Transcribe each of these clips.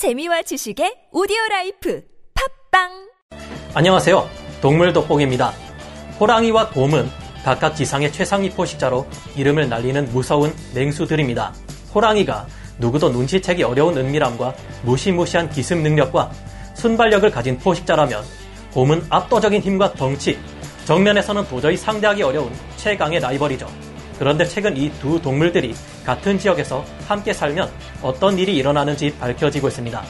재미와 지식의 오디오 life 팟빵 안녕하세요. 동물 돋보기입니다. 호랑이와 곰은 각각 지상의 최상위 포식자로 이름을 날리는 무서운 맹수들입니다. 호랑이가 누구도 눈치채기 어려운 은밀함과 무시무시한 기습 능력과 순발력을 가진 포식자라면 곰은 압도적인 힘과 덩치, 정면에서는 도저히 상대하기 어려운 최강의 라이벌이죠. 그런데 최근 이 두 동물들이 같은 지역에서 함께 살면 어떤 일이 일어나는지 밝혀지고 있습니다.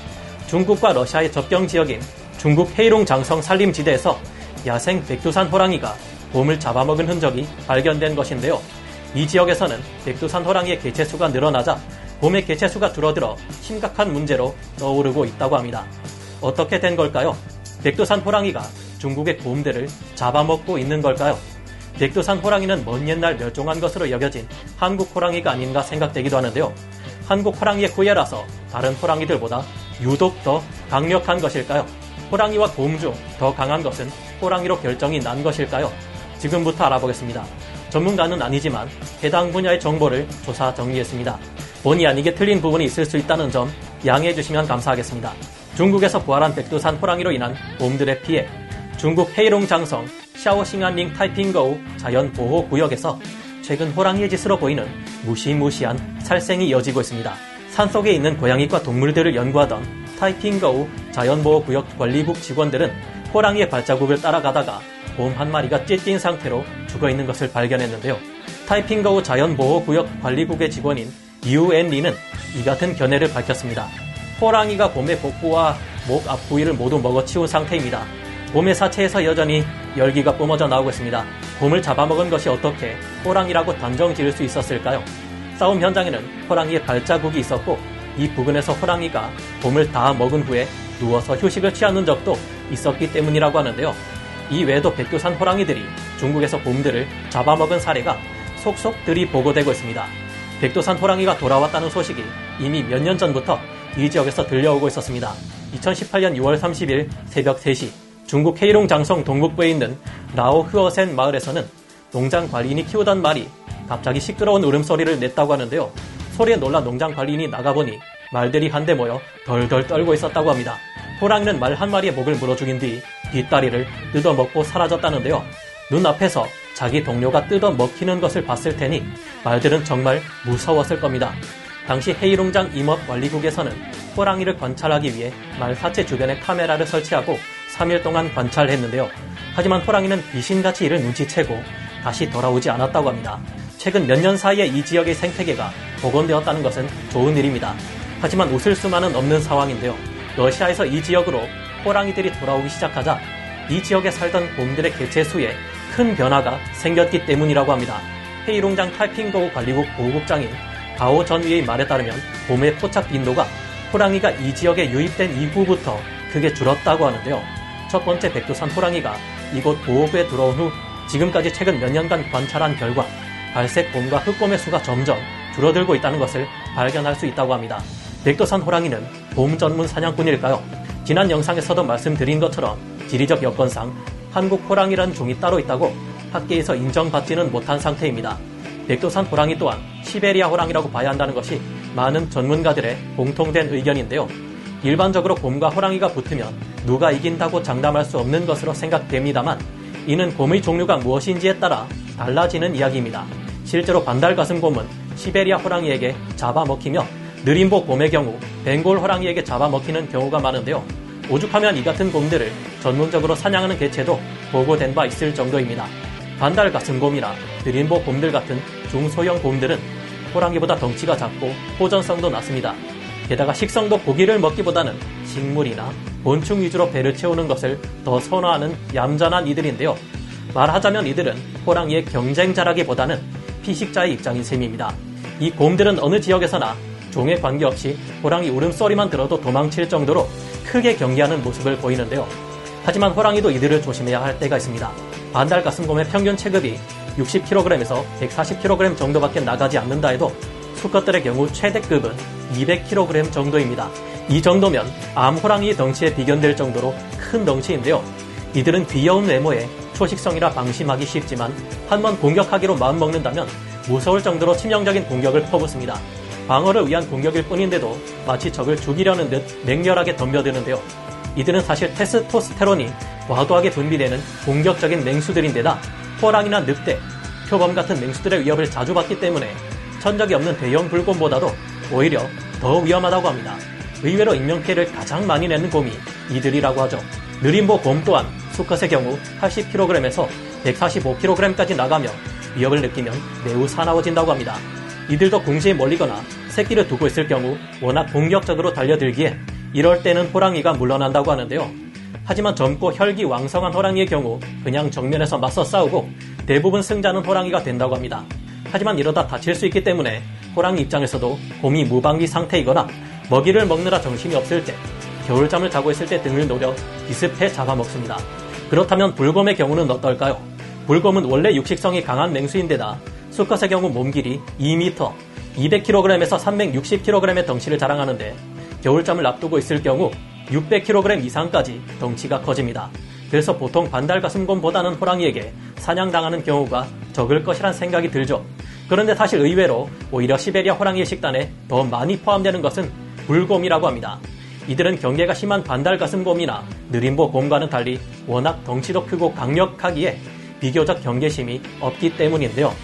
중국과 러시아의 접경 지역인 중국 헤이롱 장성 산림지대에서 야생 백두산 호랑이가 곰을 잡아먹은 흔적이 발견된 것인데요. 이 지역에서는 백두산 호랑이의 개체수가 늘어나자 곰의 개체수가 줄어들어 심각한 문제로 떠오르고 있다고 합니다. 어떻게 된 걸까요? 백두산 호랑이가 중국의 곰들을 잡아먹고 있는 걸까요? 백두산 호랑이는 먼 옛날 멸종한 것으로 여겨진 한국 호랑이가 아닌가 생각되기도 하는데요. 한국 호랑이의 후예라서 다른 호랑이들보다 유독 더 강력한 것일까요? 호랑이와 곰 중 더 강한 것은 호랑이로 결정이 난 것일까요? 지금부터 알아보겠습니다. 전문가는 아니지만 해당 분야의 정보를 조사 정리했습니다. 본의 아니게 틀린 부분이 있을 수 있다는 점 양해해 주시면 감사하겠습니다. 중국에서 부활한 백두산 호랑이로 인한 곰들의 피해, 중국 헤이룽장성 샤오싱안링 타이핑거우 자연보호구역에서 최근 호랑이의 짓으로 보이는 무시무시한 살생이 이어지고 있습니다. 산속에 있는 고양이과 동물들을 연구하던 타이핑거우 자연보호구역 관리국 직원들은 호랑이의 발자국을 따라가다가 곰 한 마리가 찢긴 상태로 죽어 있는 것을 발견했는데요. 타이핑거우 자연보호구역 관리국의 직원인 유엔 리는 이 같은 견해를 밝혔습니다. 호랑이가 곰의 복부와 목 앞부위를 모두 먹어치운 상태입니다. 곰의 사체에서 여전히 열기가 뿜어져 나오고 있습니다. 곰을 잡아먹은 것이 어떻게 호랑이라고 단정 지을 수 있었을까요? 싸움 현장에는 호랑이의 발자국이 있었고 이 부근에서 호랑이가 곰을 다 먹은 후에 누워서 휴식을 취하는 적도 있었기 때문이라고 하는데요. 이 외에도 백두산 호랑이들이 중국에서 곰들을 잡아먹은 사례가 속속 들이 보고되고 있습니다. 백두산 호랑이가 돌아왔다는 소식이 이미 몇 년 전부터 이 지역에서 들려오고 있었습니다. 2018년 6월 30일 새벽 3시 중국 헤이롱 장성 동북부에 있는 라오 흐어센 마을에서는 농장 관리인이 키우던 말이 갑자기 시끄러운 울음소리를 냈다고 하는데요. 소리에 놀라 농장 관리인이 나가보니 말들이 한데 모여 덜덜 떨고 있었다고 합니다. 호랑이는 말 한 마리의 목을 물어 죽인 뒤 뒷다리를 뜯어먹고 사라졌다는데요. 눈앞에서 자기 동료가 뜯어먹히는 것을 봤을 테니 말들은 정말 무서웠을 겁니다. 당시 헤이롱장 임업 관리국에서는 호랑이를 관찰하기 위해 말 사체 주변에 카메라를 설치하고 3일 동안 관찰했는데요. 하지만 호랑이는 귀신같이 이를 눈치채고 다시 돌아오지 않았다고 합니다. 최근 몇 년 사이에 이 지역의 생태계가 복원되었다는 것은 좋은 일입니다. 하지만 웃을 수만은 없는 상황인데요. 러시아에서 이 지역으로 호랑이들이 돌아오기 시작하자 이 지역에 살던 곰들의 개체 수에 큰 변화가 생겼기 때문이라고 합니다. 헤이롱장 탈핑거우 관리국 보호국장인 가오 전 위의 말에 따르면 곰의 포착 빈도가 호랑이가 이 지역에 유입된 이후부터 크게 줄었다고 하는데요. 첫 번째 백두산 호랑이가 이곳 보호구에 들어온 후 지금까지 최근 몇 년간 관찰한 결과 발색 곰과 흑곰의 수가 점점 줄어들고 있다는 것을 발견할 수 있다고 합니다. 백두산 호랑이는 곰 전문 사냥꾼일까요? 지난 영상에서도 말씀드린 것처럼 지리적 여건상 한국 호랑이란 종이 따로 있다고 학계에서 인정받지는 못한 상태입니다. 백두산 호랑이 또한 시베리아 호랑이라고 봐야 한다는 것이 많은 전문가들의 공통된 의견인데요. 일반적으로 곰과 호랑이가 붙으면 누가 이긴다고 장담할 수 없는 것으로 생각됩니다만 이는 곰의 종류가 무엇인지에 따라 달라지는 이야기입니다. 실제로 반달 가슴곰은 시베리아 호랑이에게 잡아먹히며 느림보 곰의 경우 벵골 호랑이에게 잡아먹히는 경우가 많은데요. 오죽하면 이 같은 곰들을 전문적으로 사냥하는 개체도 보고된 바 있을 정도입니다. 반달 가슴곰이나 느림보 곰들 같은 중소형 곰들은 호랑이보다 덩치가 작고 호전성도 낮습니다. 게다가 식성도 고기를 먹기보다는 식물이나 곤충 위주로 배를 채우는 것을 더 선호하는 얌전한 이들인데요. 말하자면 이들은 호랑이의 경쟁자라기보다는 피식자의 입장인 셈입니다. 이 곰들은 어느 지역에서나 종에 관계없이 호랑이 울음소리만 들어도 도망칠 정도로 크게 경계하는 모습을 보이는데요. 하지만 호랑이도 이들을 조심해야 할 때가 있습니다. 반달 가슴곰의 평균 체급이 60kg에서 140kg 정도밖에 나가지 않는다 해도 수컷들의 경우 최대급은 200kg 정도입니다. 이 정도면 암호랑이 덩치에 비견될 정도로 큰 덩치인데요. 이들은 귀여운 외모에 초식성이라 방심하기 쉽지만 한 번 공격하기로 마음먹는다면 무서울 정도로 치명적인 공격을 퍼붓습니다. 방어를 위한 공격일 뿐인데도 마치 적을 죽이려는 듯 맹렬하게 덤벼드는데요. 이들은 사실 테스토스테론이 과도하게 분비되는 공격적인 맹수들인데다 호랑이나 늑대, 표범 같은 맹수들의 위협을 자주 받기 때문에 천적이 없는 대형 불곰보다도 오히려 더 위험하다고 합니다. 의외로 인명피해를 가장 많이 내는 곰이 이들이라고 하죠. 느림보 곰 또한 수컷의 경우 80kg에서 145kg까지 나가며 위협을 느끼면 매우 사나워진다고 합니다. 이들도 궁지에 몰리거나 새끼를 두고 있을 경우 워낙 공격적으로 달려들기에 이럴 때는 호랑이가 물러난다고 하는데요. 하지만 젊고 혈기 왕성한 호랑이의 경우 그냥 정면에서 맞서 싸우고 대부분 승자는 호랑이가 된다고 합니다. 하지만 이러다 다칠 수 있기 때문에 호랑이 입장에서도 곰이 무방비 상태이거나 먹이를 먹느라 정신이 없을 때 겨울잠을 자고 있을 때 등을 노려 기습해 잡아먹습니다. 그렇다면 불곰의 경우는 어떨까요? 불곰은 원래 육식성이 강한 맹수인데다 수컷의 경우 몸 길이 2m, 200kg에서 360kg의 덩치를 자랑하는데 겨울잠을 앞두고 있을 경우 600kg 이상까지 덩치가 커집니다. 그래서 보통 반달 가슴곰보다는 호랑이에게 사냥당하는 경우가 적을 것이란 생각이 들죠. 그런데 사실 의외로 오히려 시베리아 호랑이의 식단에 더 많이 포함되는 것은 불곰이라고 합니다. 이들은 경계가 심한 반달가슴곰이나 느림보 곰과는 달리 워낙 덩치도 크고 강력하기에 비교적 경계심이 없기 때문인데요.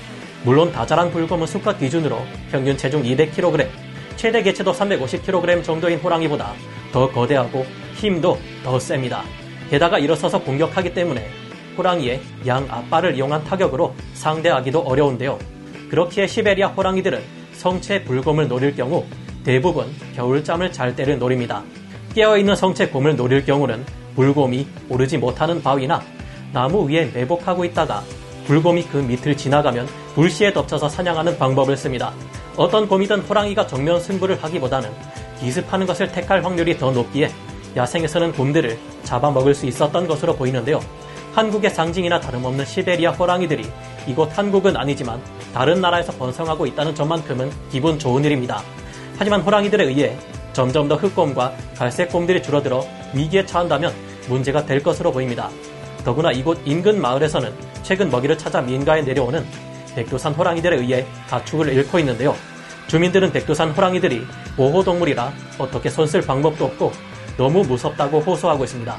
물론 다자란 불곰은 수컷 기준으로 평균 체중 200kg, 최대 개체도 350kg 정도인 호랑이보다 더 거대하고 힘도 더 셉니다. 게다가 일어서서 공격하기 때문에 호랑이의 양 앞발을 이용한 타격으로 상대하기도 어려운데요. 그렇기에 시베리아 호랑이들은 성체 불곰을 노릴 경우 대부분 겨울잠을 잘 때를 노립니다. 깨어있는 성체 곰을 노릴 경우는 불곰이 오르지 못하는 바위나 나무 위에 매복하고 있다가 불곰이 그 밑을 지나가면 불시에 덮쳐서 사냥하는 방법을 씁니다. 어떤 곰이든 호랑이가 정면 승부를 하기보다는 기습하는 것을 택할 확률이 더 높기에 야생에서는 곰들을 잡아먹을 수 있었던 것으로 보이는데요. 한국의 상징이나 다름없는 시베리아 호랑이들이 이곳 한국은 아니지만 다른 나라에서 번성하고 있다는 점만큼은 기분 좋은 일입니다. 하지만 호랑이들에 의해 점점 더 흑곰과 갈색곰들이 줄어들어 위기에 처한다면 문제가 될 것으로 보입니다. 더구나 이곳 인근 마을에서는 최근 먹이를 찾아 민가에 내려오는 백두산 호랑이들에 의해 가축을 잃고 있는데요. 주민들은 백두산 호랑이들이 보호동물이라 어떻게 손쓸 방법도 없고 너무 무섭다고 호소하고 있습니다.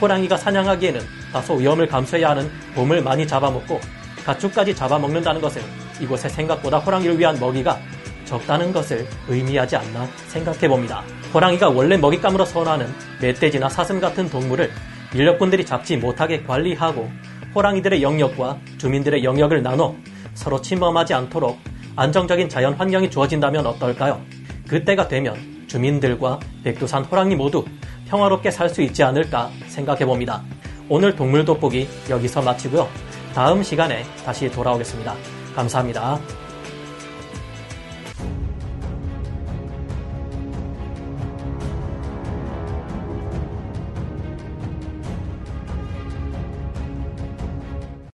호랑이가 사냥하기에는 다소 위험을 감수해야 하는 곰을 많이 잡아먹고 가축까지 잡아먹는다는 것은 이곳에 생각보다 호랑이를 위한 먹이가 적다는 것을 의미하지 않나 생각해 봅니다. 호랑이가 원래 먹잇감으로 선호하는 멧돼지나 사슴 같은 동물을 인력군들이 잡지 못하게 관리하고 호랑이들의 영역과 주민들의 영역을 나눠 서로 침범하지 않도록 안정적인 자연 환경이 주어진다면 어떨까요? 그때가 되면 주민들과 백두산 호랑이 모두 평화롭게 살 수 있지 않을까 생각해 봅니다. 오늘 동물 돋보기 여기서 마치고요. 다음 시간에 다시 돌아오겠습니다. 감사합니다.